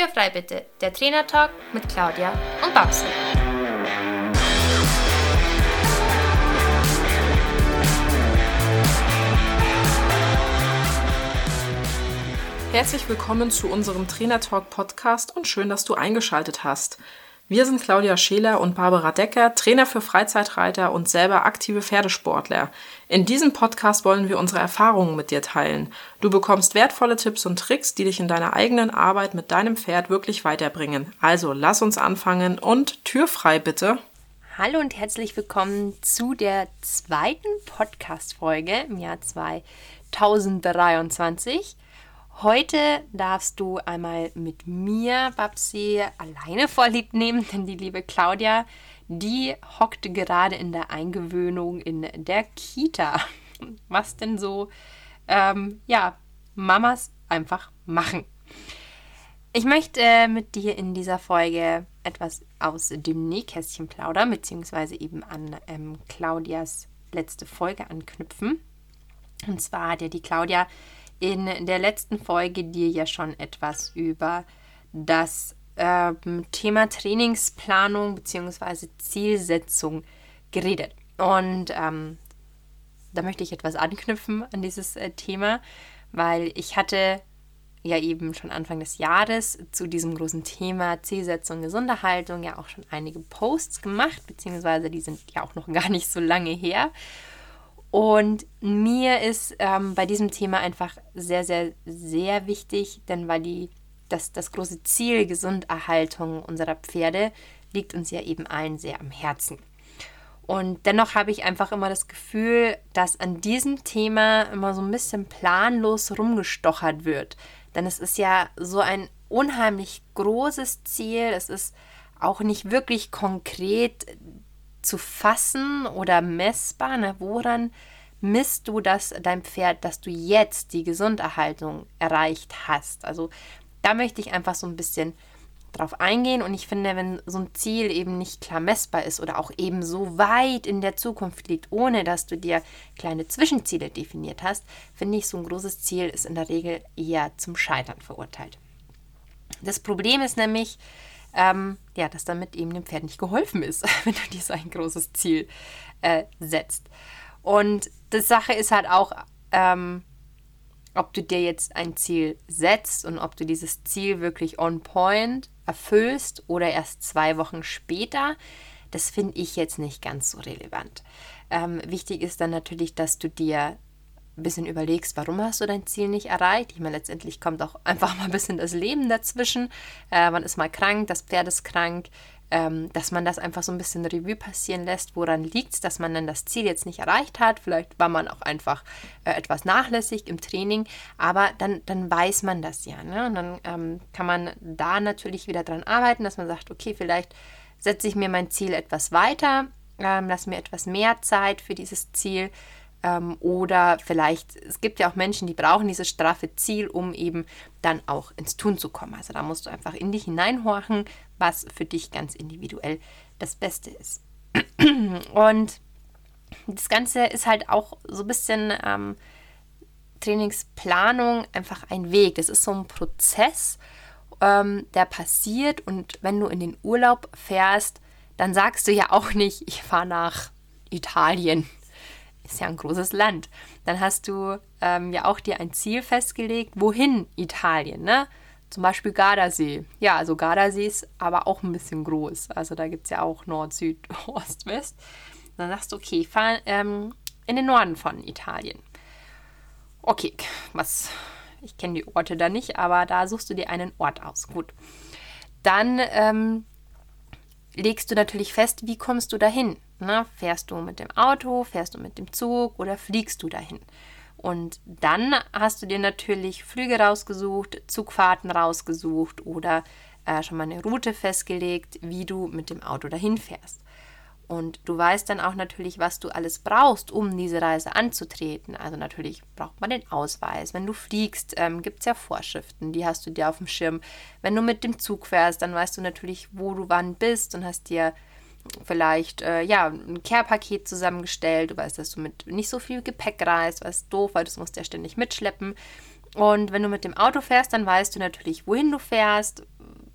Türfrei bitte, der Trainertalk mit Claudia und Babsi. Herzlich willkommen zu unserem Trainertalk Podcast und schön, dass du eingeschaltet hast. Wir sind Claudia Scheler und Barbara Decker, Trainer für Freizeitreiter und selber aktive Pferdesportler. In diesem Podcast wollen wir unsere Erfahrungen mit dir teilen. Du bekommst wertvolle Tipps und Tricks, die dich in deiner eigenen Arbeit mit deinem Pferd wirklich weiterbringen. Also lass uns anfangen und Tür frei bitte. Hallo und herzlich willkommen zu der zweiten Podcast-Folge im Jahr 2023. Heute darfst du einmal mit mir, Babsi, alleine vorlieb nehmen, denn die liebe Claudia, die hockt gerade in der Eingewöhnung in der Kita. Was denn so, ähm, ja, Mamas einfach machen. Ich möchte äh, mit dir in dieser Folge etwas aus dem Nähkästchen plaudern, beziehungsweise eben an ähm, Claudias letzte Folge anknüpfen. Und zwar hat ja die Claudia in der letzten Folge dir ja schon etwas über das ähm, Thema Trainingsplanung bzw. Zielsetzung geredet. Und ähm, da möchte ich etwas anknüpfen an dieses äh, Thema, weil ich hatte ja eben schon Anfang des Jahres zu diesem großen Thema Zielsetzung, gesunde Haltung ja auch schon einige Posts gemacht, beziehungsweise die sind ja auch noch gar nicht so lange her. Und mir ist ähm, bei diesem Thema einfach sehr, sehr, sehr wichtig, denn weil die, das, das große Ziel Gesunderhaltung unserer Pferde liegt uns ja eben allen sehr am Herzen. Und dennoch habe ich einfach immer das Gefühl, dass an diesem Thema immer so ein bisschen planlos rumgestochert wird. Denn es ist ja so ein unheimlich großes Ziel. Es ist auch nicht wirklich konkret zu fassen oder messbar. Ne? Woran misst du das dein Pferd, dass du jetzt die Gesunderhaltung erreicht hast? Also da möchte ich einfach so ein bisschen drauf eingehen und ich finde, wenn so ein Ziel eben nicht klar messbar ist oder auch eben so weit in der Zukunft liegt, ohne dass du dir kleine Zwischenziele definiert hast, finde ich, so ein großes Ziel ist in der Regel eher zum Scheitern verurteilt. Das Problem ist nämlich, ähm, ja, dass damit eben dem Pferd nicht geholfen ist, wenn du dir so ein großes Ziel äh, setzt. Und die Sache ist halt auch, ähm, ob du dir jetzt ein Ziel setzt und ob du dieses Ziel wirklich on point erfüllst oder erst zwei Wochen später, das finde ich jetzt nicht ganz so relevant. Ähm, wichtig ist dann natürlich, dass du dir ein bisschen überlegst, warum hast du dein Ziel nicht erreicht. Ich meine, letztendlich kommt auch einfach mal ein bisschen das Leben dazwischen. Äh, man ist mal krank, das Pferd ist krank, ähm, dass man das einfach so ein bisschen Revue passieren lässt. Woran liegt es, dass man dann das Ziel jetzt nicht erreicht hat? Vielleicht war man auch einfach äh, etwas nachlässig im Training, aber dann, dann weiß man das ja. Ne? Und dann ähm, kann man da natürlich wieder dran arbeiten, dass man sagt, okay, vielleicht setze ich mir mein Ziel etwas weiter, ähm, lasse mir etwas mehr Zeit für dieses Ziel ähm, oder vielleicht, es gibt ja auch Menschen, die brauchen dieses straffe Ziel, um eben dann auch ins Tun zu kommen. Also da musst du einfach in dich hineinhorchen, was für dich ganz individuell das Beste ist. Und das Ganze ist halt auch so ein bisschen ähm, Trainingsplanung einfach ein Weg. Das ist so ein Prozess, ähm, der passiert. Und wenn du in den Urlaub fährst, dann sagst du ja auch nicht, ich fahre nach Italien ist ja ein großes Land. Dann hast du ähm, ja auch dir ein Ziel festgelegt, wohin Italien, ne? Zum Beispiel Gardasee. Ja, also Gardasee ist aber auch ein bisschen groß. Also da gibt es ja auch Nord, Süd, Ost, West. Dann sagst du, okay, ich fahre ähm, in den Norden von Italien. Okay, was, ich kenne die Orte da nicht, aber da suchst du dir einen Ort aus. Gut. Dann ähm, legst du natürlich fest, wie kommst du dahin. Ne? Fährst du mit dem Auto, fährst du mit dem Zug oder fliegst du dahin? Und dann hast du dir natürlich Flüge rausgesucht, Zugfahrten rausgesucht oder äh, schon mal eine Route festgelegt, wie du mit dem Auto dahin fährst. Und du weißt dann auch natürlich, was du alles brauchst, um diese Reise anzutreten. Also natürlich braucht man den Ausweis. Wenn du fliegst, ähm, gibt es ja Vorschriften, die hast du dir auf dem Schirm. Wenn du mit dem Zug fährst, dann weißt du natürlich, wo du wann bist und hast dir vielleicht äh, ja, ein Care-Paket zusammengestellt. Du weißt, dass du mit nicht so viel Gepäck reist, was doof, weil das musst du ja ständig mitschleppen. Und wenn du mit dem Auto fährst, dann weißt du natürlich, wohin du fährst,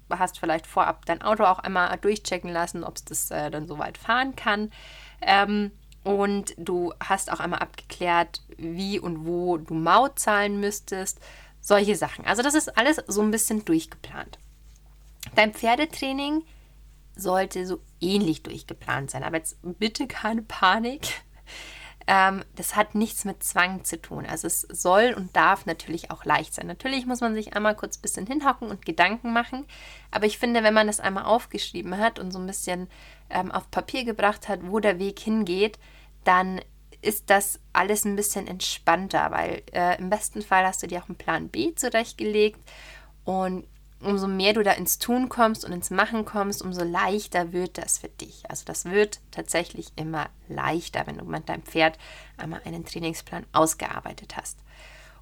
hast vielleicht vorab dein Auto auch einmal durchchecken lassen, ob es das äh, dann soweit fahren kann. Ähm, und du hast auch einmal abgeklärt, wie und wo du Maut zahlen müsstest. Solche Sachen. Also das ist alles so ein bisschen durchgeplant. Dein Pferdetraining sollte so ähnlich durchgeplant sein. Aber jetzt bitte keine Panik. Ähm, das hat nichts mit Zwang zu tun. Also es soll und darf natürlich auch leicht sein. Natürlich muss man sich einmal kurz ein bisschen hinhocken und Gedanken machen. Aber ich finde, wenn man das einmal aufgeschrieben hat und so ein bisschen ähm, auf Papier gebracht hat, wo der Weg hingeht, dann ist das alles ein bisschen entspannter, weil äh, im besten Fall hast du dir auch einen Plan B zurechtgelegt und umso mehr du da ins Tun kommst und ins Machen kommst, umso leichter wird das für dich. Also das wird tatsächlich immer leichter, wenn du mit deinem Pferd einmal einen Trainingsplan ausgearbeitet hast.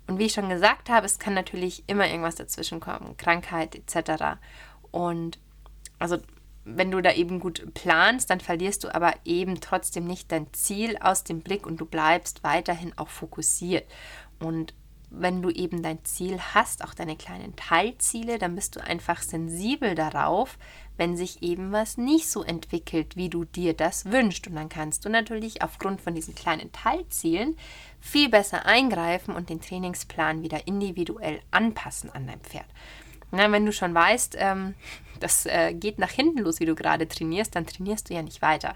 Und wie ich schon gesagt habe, es kann natürlich immer irgendwas dazwischen kommen, Krankheit etc. Und also wenn du da eben gut planst, dann verlierst du aber eben trotzdem nicht dein Ziel aus dem Blick und du bleibst weiterhin auch fokussiert. Und wenn du eben dein Ziel hast, auch deine kleinen Teilziele, dann bist du einfach sensibel darauf, wenn sich eben was nicht so entwickelt, wie du dir das wünschst. Und dann kannst du natürlich aufgrund von diesen kleinen Teilzielen viel besser eingreifen und den Trainingsplan wieder individuell anpassen an dein Pferd. Na, wenn du schon weißt, ähm, das äh, geht nach hinten los, wie du gerade trainierst, dann trainierst du ja nicht weiter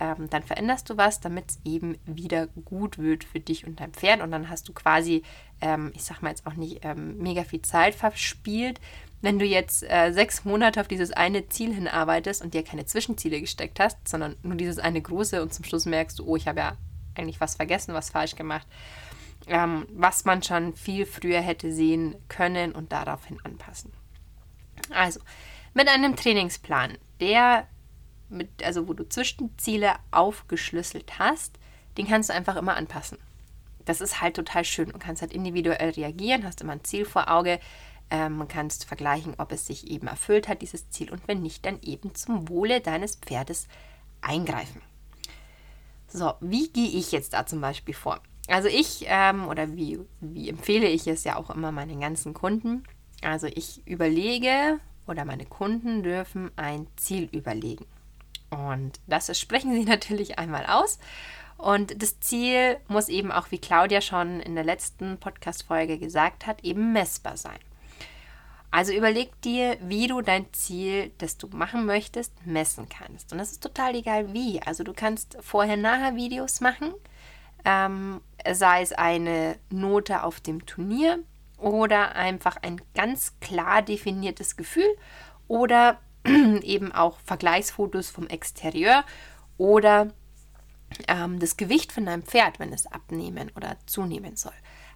ähm, dann veränderst du was, damit es eben wieder gut wird für dich und dein Pferd. Und dann hast du quasi, ähm, ich sag mal jetzt auch nicht ähm, mega viel Zeit verspielt. Wenn du jetzt äh, sechs Monate auf dieses eine Ziel hinarbeitest und dir keine Zwischenziele gesteckt hast, sondern nur dieses eine große und zum Schluss merkst du, oh, ich habe ja eigentlich was vergessen, was falsch gemacht, ähm, was man schon viel früher hätte sehen können und daraufhin anpassen. Also, mit einem Trainingsplan, der mit, also wo du Zwischenziele aufgeschlüsselt hast, den kannst du einfach immer anpassen. Das ist halt total schön. Du kannst halt individuell reagieren, hast immer ein Ziel vor Auge, ähm, kannst vergleichen, ob es sich eben erfüllt hat, dieses Ziel, und wenn nicht, dann eben zum Wohle deines Pferdes eingreifen. So, wie gehe ich jetzt da zum Beispiel vor? Also ich, ähm, oder wie, wie empfehle ich es ja auch immer meinen ganzen Kunden? Also ich überlege oder meine Kunden dürfen ein Ziel überlegen. Und das sprechen sie natürlich einmal aus. Und das Ziel muss eben auch, wie Claudia schon in der letzten Podcast-Folge gesagt hat, eben messbar sein. Also überleg dir, wie du dein Ziel, das du machen möchtest, messen kannst. Und das ist total egal wie. Also du kannst vorher-nachher-Videos machen, ähm, sei es eine Note auf dem Turnier oder einfach ein ganz klar definiertes Gefühl oder eben auch Vergleichsfotos vom Exterieur oder ähm, das Gewicht von deinem Pferd, wenn es abnehmen oder zunehmen soll.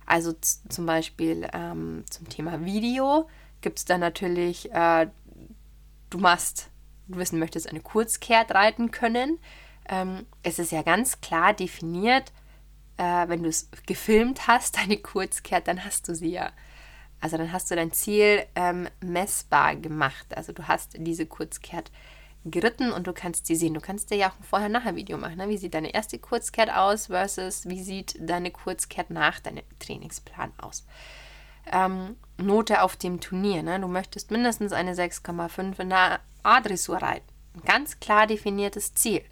Also zum Beispiel ähm, zum Thema Video gibt es da natürlich, äh, du machst, du wissen möchtest, eine Kurzkehrt reiten können. Ähm, es ist ja ganz klar definiert, äh, wenn du es gefilmt hast, deine Kurzkehrt, dann hast du sie ja. Also dann hast du dein Ziel ähm, messbar gemacht. Also du hast diese Kurzkehrt geritten und du kannst sie sehen. Du kannst dir ja auch ein Vorher-Nachher-Video machen. Ne? Wie sieht deine erste Kurzkehrt aus versus wie sieht deine Kurzkehrt nach deinem Trainingsplan aus? Ähm, Note auf dem Turnier. Ne? Du möchtest mindestens eine 6,5 in der A-Dressur reiten. Ganz klar definiertes Ziel.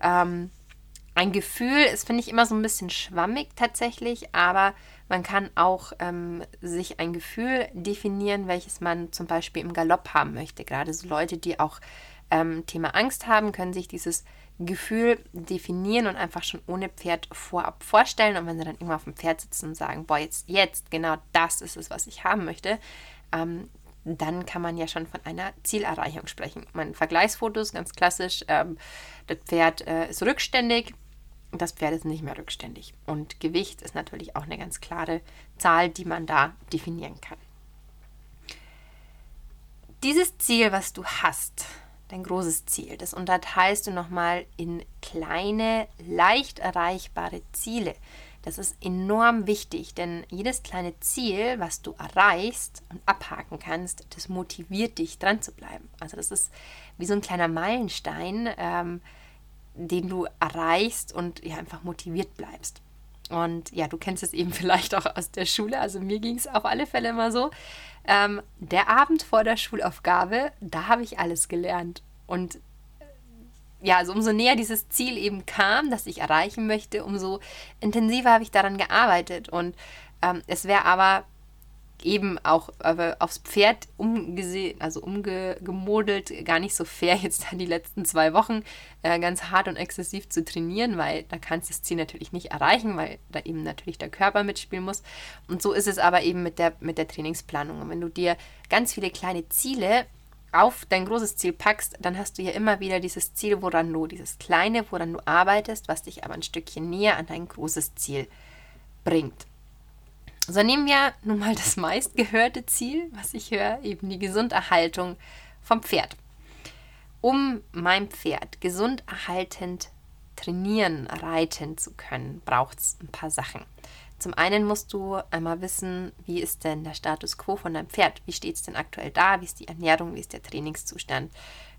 Ähm, ein Gefühl ist, finde ich, immer so ein bisschen schwammig tatsächlich, aber man kann auch ähm, sich ein Gefühl definieren, welches man zum Beispiel im Galopp haben möchte. Gerade so Leute, die auch ähm, Thema Angst haben, können sich dieses Gefühl definieren und einfach schon ohne Pferd vorab vorstellen. Und wenn sie dann irgendwann auf dem Pferd sitzen und sagen, boah, jetzt, jetzt, genau das ist es, was ich haben möchte, ähm, dann kann man ja schon von einer Zielerreichung sprechen. Mein Vergleichsfotos, ganz klassisch, ähm, das Pferd äh, ist rückständig, das Pferd ist nicht mehr rückständig. Und Gewicht ist natürlich auch eine ganz klare Zahl, die man da definieren kann. Dieses Ziel, was du hast, dein großes Ziel, das unterteilst du nochmal in kleine, leicht erreichbare Ziele. Das ist enorm wichtig, denn jedes kleine Ziel, was du erreichst und abhaken kannst, das motiviert dich, dran zu bleiben. Also das ist wie so ein kleiner Meilenstein, ähm, den du erreichst und ja, einfach motiviert bleibst. Und ja, du kennst es eben vielleicht auch aus der Schule, also mir ging es auf alle Fälle immer so. Ähm, der Abend vor der Schulaufgabe, da habe ich alles gelernt. Und ja, also umso näher dieses Ziel eben kam, das ich erreichen möchte, umso intensiver habe ich daran gearbeitet. Und ähm, es wäre aber eben auch aufs Pferd umgesehen, also umgemodelt, gar nicht so fair, jetzt dann die letzten zwei Wochen äh, ganz hart und exzessiv zu trainieren, weil da kannst du das Ziel natürlich nicht erreichen, weil da eben natürlich der Körper mitspielen muss. Und so ist es aber eben mit der, mit der Trainingsplanung. Und wenn du dir ganz viele kleine Ziele auf dein großes Ziel packst, dann hast du ja immer wieder dieses Ziel, woran du, dieses kleine, woran du arbeitest, was dich aber ein Stückchen näher an dein großes Ziel bringt. So nehmen wir nun mal das meistgehörte Ziel, was ich höre, eben die Gesunderhaltung vom Pferd. Um mein Pferd gesund erhaltend trainieren, reiten zu können, braucht es ein paar Sachen. Zum einen musst du einmal wissen, wie ist denn der Status quo von deinem Pferd? Wie steht es denn aktuell da? Wie ist die Ernährung? Wie ist der Trainingszustand?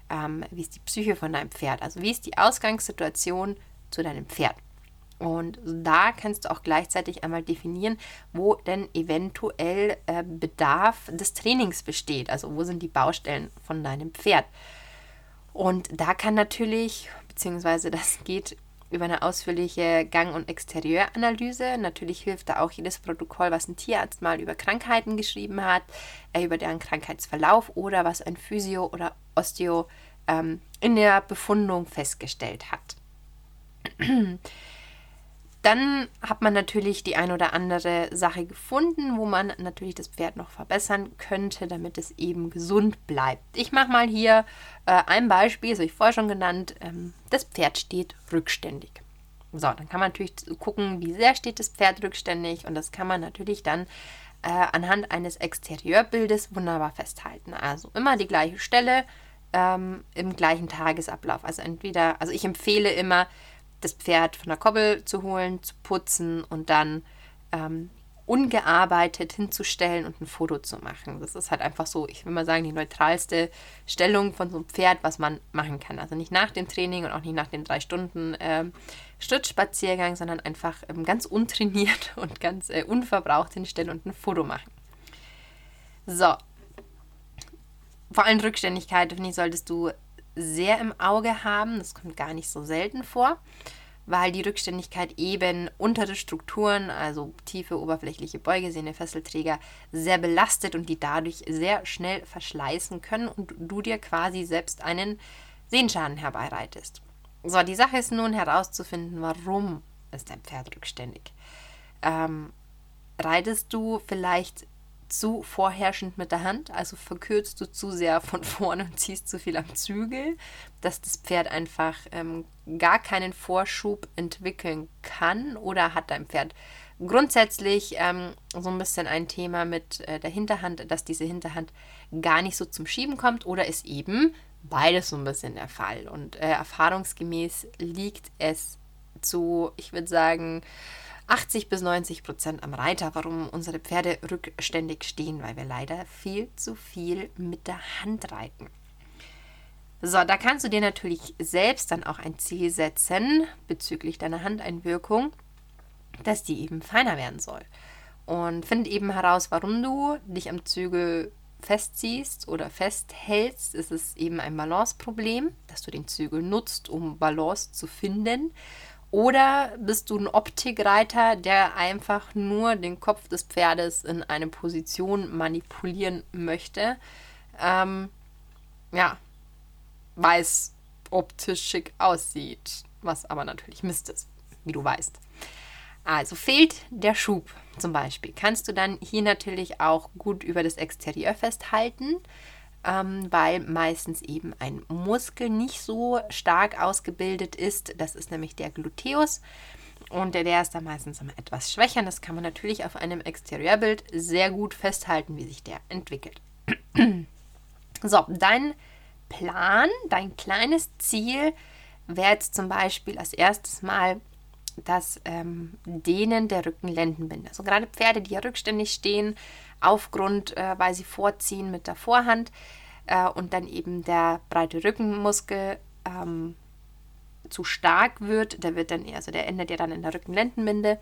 Ähm, wie ist die Psyche von deinem Pferd? Also wie ist die Ausgangssituation zu deinem Pferd? Und da kannst du auch gleichzeitig einmal definieren, wo denn eventuell äh, Bedarf des Trainings besteht. Also wo sind die Baustellen von deinem Pferd. Und da kann natürlich, beziehungsweise das geht über eine ausführliche Gang- und Exterieuranalyse. Natürlich hilft da auch jedes Protokoll, was ein Tierarzt mal über Krankheiten geschrieben hat, äh, über deren Krankheitsverlauf oder was ein Physio oder Osteo ähm, in der Befundung festgestellt hat. Dann hat man natürlich die ein oder andere Sache gefunden, wo man natürlich das Pferd noch verbessern könnte, damit es eben gesund bleibt. Ich mache mal hier äh, ein Beispiel, das habe ich vorher schon genannt. Ähm, das Pferd steht rückständig. So, dann kann man natürlich gucken, wie sehr steht das Pferd rückständig und das kann man natürlich dann äh, anhand eines Exterieurbildes wunderbar festhalten. Also immer die gleiche Stelle ähm, im gleichen Tagesablauf. Also entweder, also ich empfehle immer, das Pferd von der Koppel zu holen, zu putzen und dann ähm, ungearbeitet hinzustellen und ein Foto zu machen. Das ist halt einfach so, ich will mal sagen, die neutralste Stellung von so einem Pferd, was man machen kann. Also nicht nach dem Training und auch nicht nach den drei Stunden äh, Stützspaziergang, sondern einfach ähm, ganz untrainiert und ganz äh, unverbraucht hinstellen und ein Foto machen. So. Vor allem Rückständigkeit, finde ich, solltest du sehr im Auge haben. Das kommt gar nicht so selten vor, weil die Rückständigkeit eben untere Strukturen, also tiefe oberflächliche Beugesehne, Fesselträger, sehr belastet und die dadurch sehr schnell verschleißen können und du dir quasi selbst einen Sehenschaden herbeireitest. So, die Sache ist nun herauszufinden, warum ist dein Pferd rückständig. Ähm, reitest du vielleicht zu vorherrschend mit der Hand, also verkürzt du zu sehr von vorne und ziehst zu viel am Zügel, dass das Pferd einfach ähm, gar keinen Vorschub entwickeln kann oder hat dein Pferd grundsätzlich ähm, so ein bisschen ein Thema mit äh, der Hinterhand, dass diese Hinterhand gar nicht so zum Schieben kommt oder ist eben beides so ein bisschen der Fall. Und äh, erfahrungsgemäß liegt es zu, ich würde sagen, 80 bis 90 Prozent am Reiter, warum unsere Pferde rückständig stehen, weil wir leider viel zu viel mit der Hand reiten. So, da kannst du dir natürlich selbst dann auch ein Ziel setzen bezüglich deiner Handeinwirkung, dass die eben feiner werden soll. Und find eben heraus, warum du dich am Zügel festziehst oder festhältst, ist es eben ein Balanceproblem, dass du den Zügel nutzt, um Balance zu finden. Oder bist du ein Optikreiter, der einfach nur den Kopf des Pferdes in eine Position manipulieren möchte? Ähm, ja, weil es optisch schick aussieht, was aber natürlich Mist ist, wie du weißt. Also fehlt der Schub zum Beispiel, kannst du dann hier natürlich auch gut über das Exterieur festhalten ähm, weil meistens eben ein Muskel nicht so stark ausgebildet ist. Das ist nämlich der Gluteus. Und der, der ist dann meistens immer etwas schwächer. Das kann man natürlich auf einem Exterieurbild sehr gut festhalten, wie sich der entwickelt. so, dein Plan, dein kleines Ziel wäre jetzt zum Beispiel als erstes mal das ähm, Dehnen der Rückenlendenbinde. Also gerade Pferde, die ja rückständig stehen, Aufgrund, äh, weil sie vorziehen mit der Vorhand äh, und dann eben der breite Rückenmuskel ähm, zu stark wird, der wird dann, also der endet ja dann in der Rückenlendenbinde,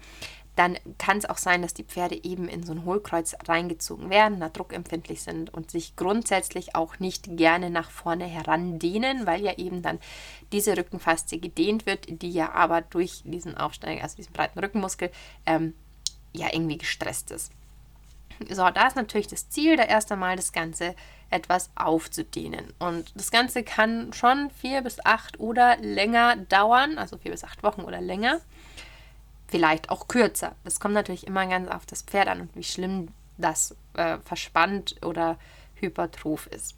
dann kann es auch sein, dass die Pferde eben in so ein Hohlkreuz reingezogen werden, da druckempfindlich sind und sich grundsätzlich auch nicht gerne nach vorne herandehnen, weil ja eben dann diese Rückenfaszie gedehnt wird, die ja aber durch diesen Aufsteiger, also diesen breiten Rückenmuskel, ähm, ja irgendwie gestresst ist. So, da ist natürlich das Ziel, da erst einmal das Ganze etwas aufzudehnen. Und das Ganze kann schon vier bis acht oder länger dauern, also vier bis acht Wochen oder länger. Vielleicht auch kürzer. Das kommt natürlich immer ganz auf das Pferd an und wie schlimm das äh, verspannt oder hypertroph ist.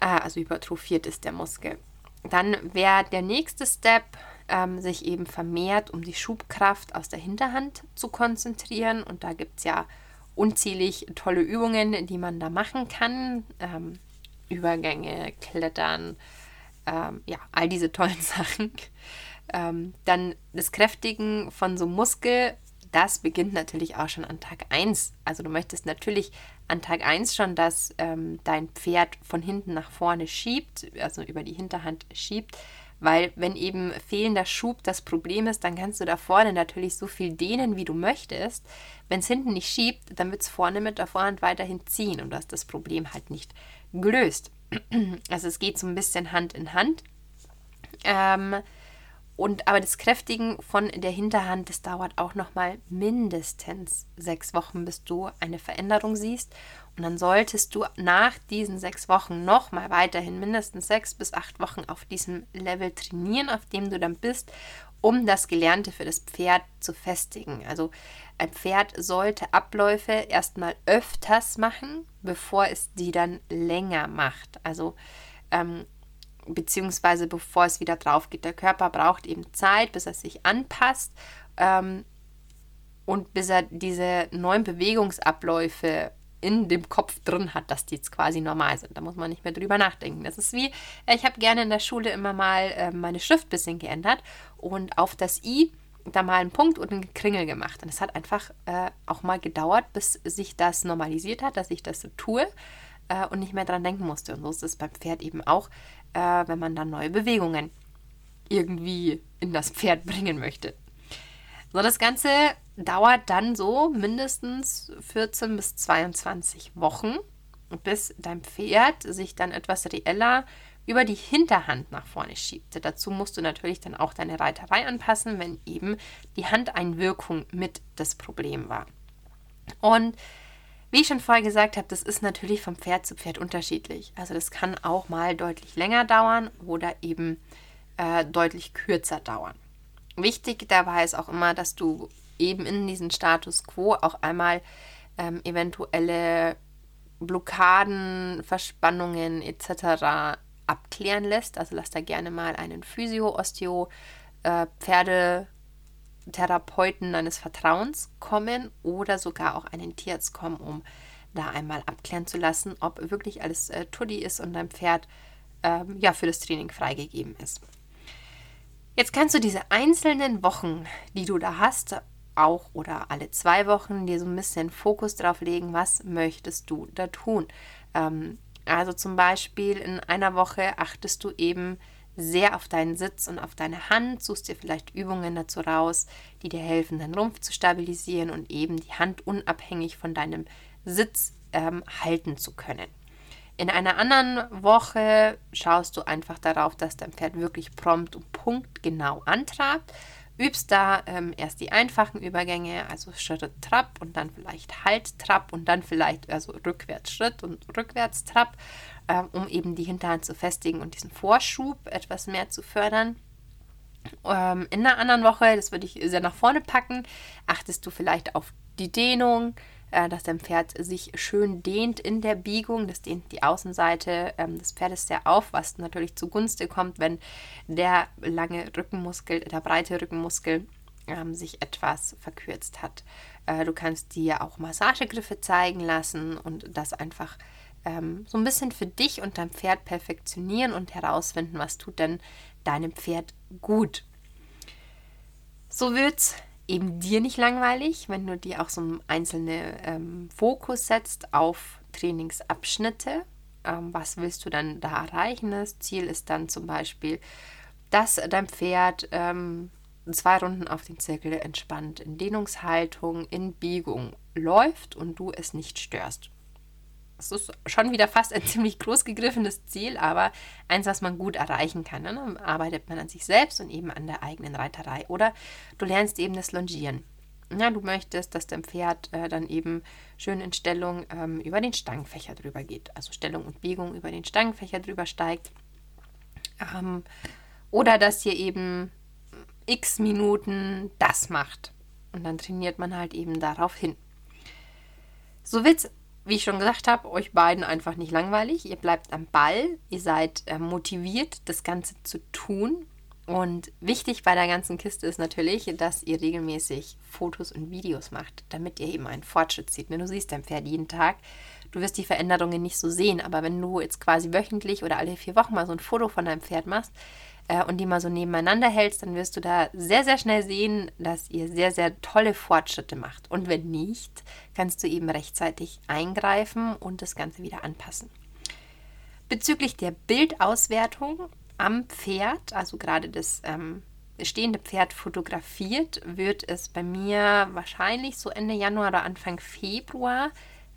Äh, also hypertrophiert ist der Muskel. Dann wäre der nächste Step, ähm, sich eben vermehrt um die Schubkraft aus der Hinterhand zu konzentrieren. Und da gibt es ja unzählig tolle Übungen, die man da machen kann. Ähm, Übergänge, Klettern, ähm, ja, all diese tollen Sachen. Ähm, dann das Kräftigen von so Muskel, das beginnt natürlich auch schon an Tag 1. Also du möchtest natürlich an Tag 1 schon, dass ähm, dein Pferd von hinten nach vorne schiebt, also über die Hinterhand schiebt, weil wenn eben fehlender Schub das Problem ist, dann kannst du da vorne natürlich so viel dehnen, wie du möchtest. Wenn es hinten nicht schiebt, dann wird es vorne mit der Vorhand weiterhin ziehen und du hast das Problem halt nicht gelöst. Also es geht so ein bisschen Hand in Hand. Ähm, und aber das Kräftigen von der Hinterhand, das dauert auch noch mal mindestens sechs Wochen, bis du eine Veränderung siehst. Und dann solltest du nach diesen sechs Wochen noch mal weiterhin mindestens sechs bis acht Wochen auf diesem Level trainieren, auf dem du dann bist, um das Gelernte für das Pferd zu festigen. Also ein Pferd sollte Abläufe erstmal öfters machen, bevor es die dann länger macht. Also ähm, beziehungsweise bevor es wieder drauf geht. Der Körper braucht eben Zeit, bis er sich anpasst ähm, und bis er diese neuen Bewegungsabläufe in dem Kopf drin hat, dass die jetzt quasi normal sind. Da muss man nicht mehr drüber nachdenken. Das ist wie, äh, ich habe gerne in der Schule immer mal äh, meine Schrift ein bisschen geändert und auf das I da mal einen Punkt und einen Kringel gemacht. Und es hat einfach äh, auch mal gedauert, bis sich das normalisiert hat, dass ich das so tue äh, und nicht mehr dran denken musste. Und so ist es beim Pferd eben auch, äh, wenn man dann neue Bewegungen irgendwie in das Pferd bringen möchte. So, das Ganze dauert dann so mindestens 14 bis 22 Wochen, bis dein Pferd sich dann etwas reeller über die Hinterhand nach vorne schiebt. Dazu musst du natürlich dann auch deine Reiterei anpassen, wenn eben die Handeinwirkung mit das Problem war. Und wie ich schon vorher gesagt habe, das ist natürlich vom Pferd zu Pferd unterschiedlich. Also das kann auch mal deutlich länger dauern oder eben äh, deutlich kürzer dauern. Wichtig dabei ist auch immer, dass du eben in diesen Status quo auch einmal ähm, eventuelle Blockaden, Verspannungen etc. abklären lässt. Also lass da gerne mal einen Physio, Osteo, äh, Pferde Therapeuten deines Vertrauens kommen oder sogar auch einen Tierarzt kommen, um da einmal abklären zu lassen, ob wirklich alles äh, Tuddi ist und dein Pferd ähm, ja für das Training freigegeben ist. Jetzt kannst du diese einzelnen Wochen, die du da hast, auch oder alle zwei Wochen dir so ein bisschen Fokus drauf legen, was möchtest du da tun. Ähm, also zum Beispiel in einer Woche achtest du eben sehr auf deinen Sitz und auf deine Hand, suchst dir vielleicht Übungen dazu raus, die dir helfen, deinen Rumpf zu stabilisieren und eben die Hand unabhängig von deinem Sitz ähm, halten zu können. In einer anderen Woche schaust du einfach darauf, dass dein Pferd wirklich prompt und punktgenau antrabt. Übst da ähm, erst die einfachen Übergänge, also Schritt, Trab und dann vielleicht Halt, Trab und dann vielleicht also rückwärts Schritt und rückwärts Trab äh, um eben die Hinterhand zu festigen und diesen Vorschub etwas mehr zu fördern. Ähm, in einer anderen Woche, das würde ich sehr nach vorne packen, achtest du vielleicht auf die Dehnung, äh, dass dein Pferd sich schön dehnt in der Biegung. Das dehnt die Außenseite ähm, des Pferdes sehr auf, was natürlich zugunste kommt, wenn der lange Rückenmuskel, der breite Rückenmuskel ähm, sich etwas verkürzt hat. Äh, du kannst dir auch Massagegriffe zeigen lassen und das einfach ähm, so ein bisschen für dich und dein Pferd perfektionieren und herausfinden, was tut denn deinem Pferd gut. So wird es eben dir nicht langweilig, wenn du dir auch so einen einzelnen ähm, Fokus setzt auf Trainingsabschnitte. Ähm, was willst du dann da erreichen? Das Ziel ist dann zum Beispiel, dass dein Pferd ähm, zwei Runden auf den Zirkel entspannt in Dehnungshaltung, in Biegung läuft und du es nicht störst. Das ist schon wieder fast ein ziemlich groß gegriffenes Ziel, aber eins, was man gut erreichen kann. Ne? Dann arbeitet man an sich selbst und eben an der eigenen Reiterei. Oder du lernst eben das Longieren. Ja, du möchtest, dass dein Pferd äh, dann eben schön in Stellung ähm, über den Stangenfächer drüber geht. Also Stellung und Biegung über den Stangenfächer drüber steigt. Ähm, oder dass ihr eben x Minuten das macht. Und dann trainiert man halt eben darauf hin. So wird es, wie ich schon gesagt habe, euch beiden einfach nicht langweilig. Ihr bleibt am Ball, ihr seid äh, motiviert, das Ganze zu tun. Und wichtig bei der ganzen Kiste ist natürlich, dass ihr regelmäßig Fotos und Videos macht, damit ihr eben einen Fortschritt seht. Wenn du siehst dein Pferd jeden Tag, du wirst die Veränderungen nicht so sehen, aber wenn du jetzt quasi wöchentlich oder alle vier Wochen mal so ein Foto von deinem Pferd machst, äh, und die mal so nebeneinander hältst, dann wirst du da sehr, sehr schnell sehen, dass ihr sehr, sehr tolle Fortschritte macht. Und wenn nicht, kannst du eben rechtzeitig eingreifen und das Ganze wieder anpassen. Bezüglich der Bildauswertung am Pferd, also gerade das ähm, stehende Pferd fotografiert, wird es bei mir wahrscheinlich so Ende Januar oder Anfang Februar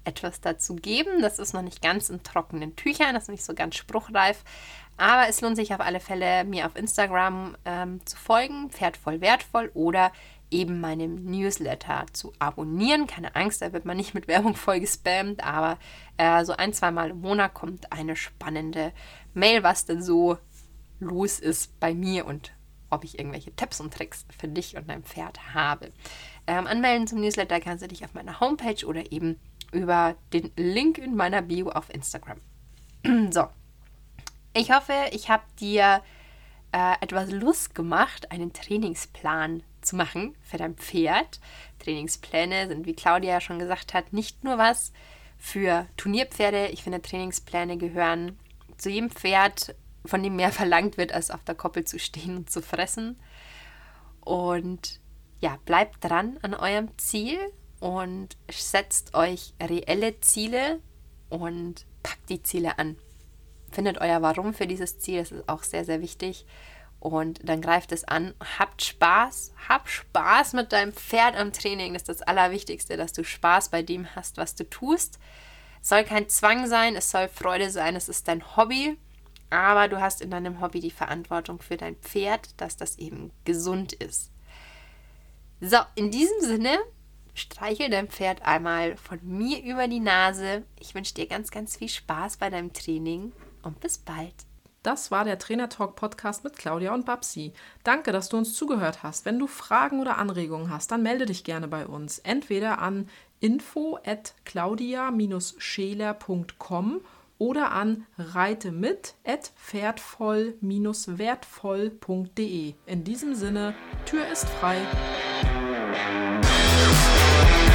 etwas dazu geben. Das ist noch nicht ganz in trockenen Tüchern, das ist nicht so ganz spruchreif, aber es lohnt sich auf alle Fälle, mir auf Instagram ähm, zu folgen, Pferd voll wertvoll oder eben meinem Newsletter zu abonnieren. Keine Angst, da wird man nicht mit Werbung voll gespammt, aber äh, so ein, zwei Mal im Monat kommt eine spannende Mail, was denn so los ist bei mir und ob ich irgendwelche Tipps und Tricks für dich und dein Pferd habe. Ähm, anmelden zum Newsletter kannst du dich auf meiner Homepage oder eben über den Link in meiner Bio auf Instagram. so, ich hoffe, ich habe dir äh, etwas Lust gemacht, einen Trainingsplan zu machen für dein Pferd. Trainingspläne sind, wie Claudia ja schon gesagt hat, nicht nur was für Turnierpferde. Ich finde, Trainingspläne gehören zu jedem Pferd, von dem mehr verlangt wird, als auf der Koppel zu stehen und zu fressen. Und ja, bleibt dran an eurem Ziel und setzt euch reelle Ziele und packt die Ziele an findet euer Warum für dieses Ziel, das ist auch sehr, sehr wichtig. Und dann greift es an, habt Spaß, hab Spaß mit deinem Pferd am Training. Das ist das Allerwichtigste, dass du Spaß bei dem hast, was du tust. Es soll kein Zwang sein, es soll Freude sein, es ist dein Hobby. Aber du hast in deinem Hobby die Verantwortung für dein Pferd, dass das eben gesund ist. So, in diesem Sinne, streichel dein Pferd einmal von mir über die Nase. Ich wünsche dir ganz, ganz viel Spaß bei deinem Training und bis bald. Das war der Trainer Talk Podcast mit Claudia und Babsi. Danke, dass du uns zugehört hast. Wenn du Fragen oder Anregungen hast, dann melde dich gerne bei uns. Entweder an info at claudia-scheler.com oder an reite mit at pferdvoll-wertvoll.de. In diesem Sinne, Tür ist frei. We'll não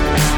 right back.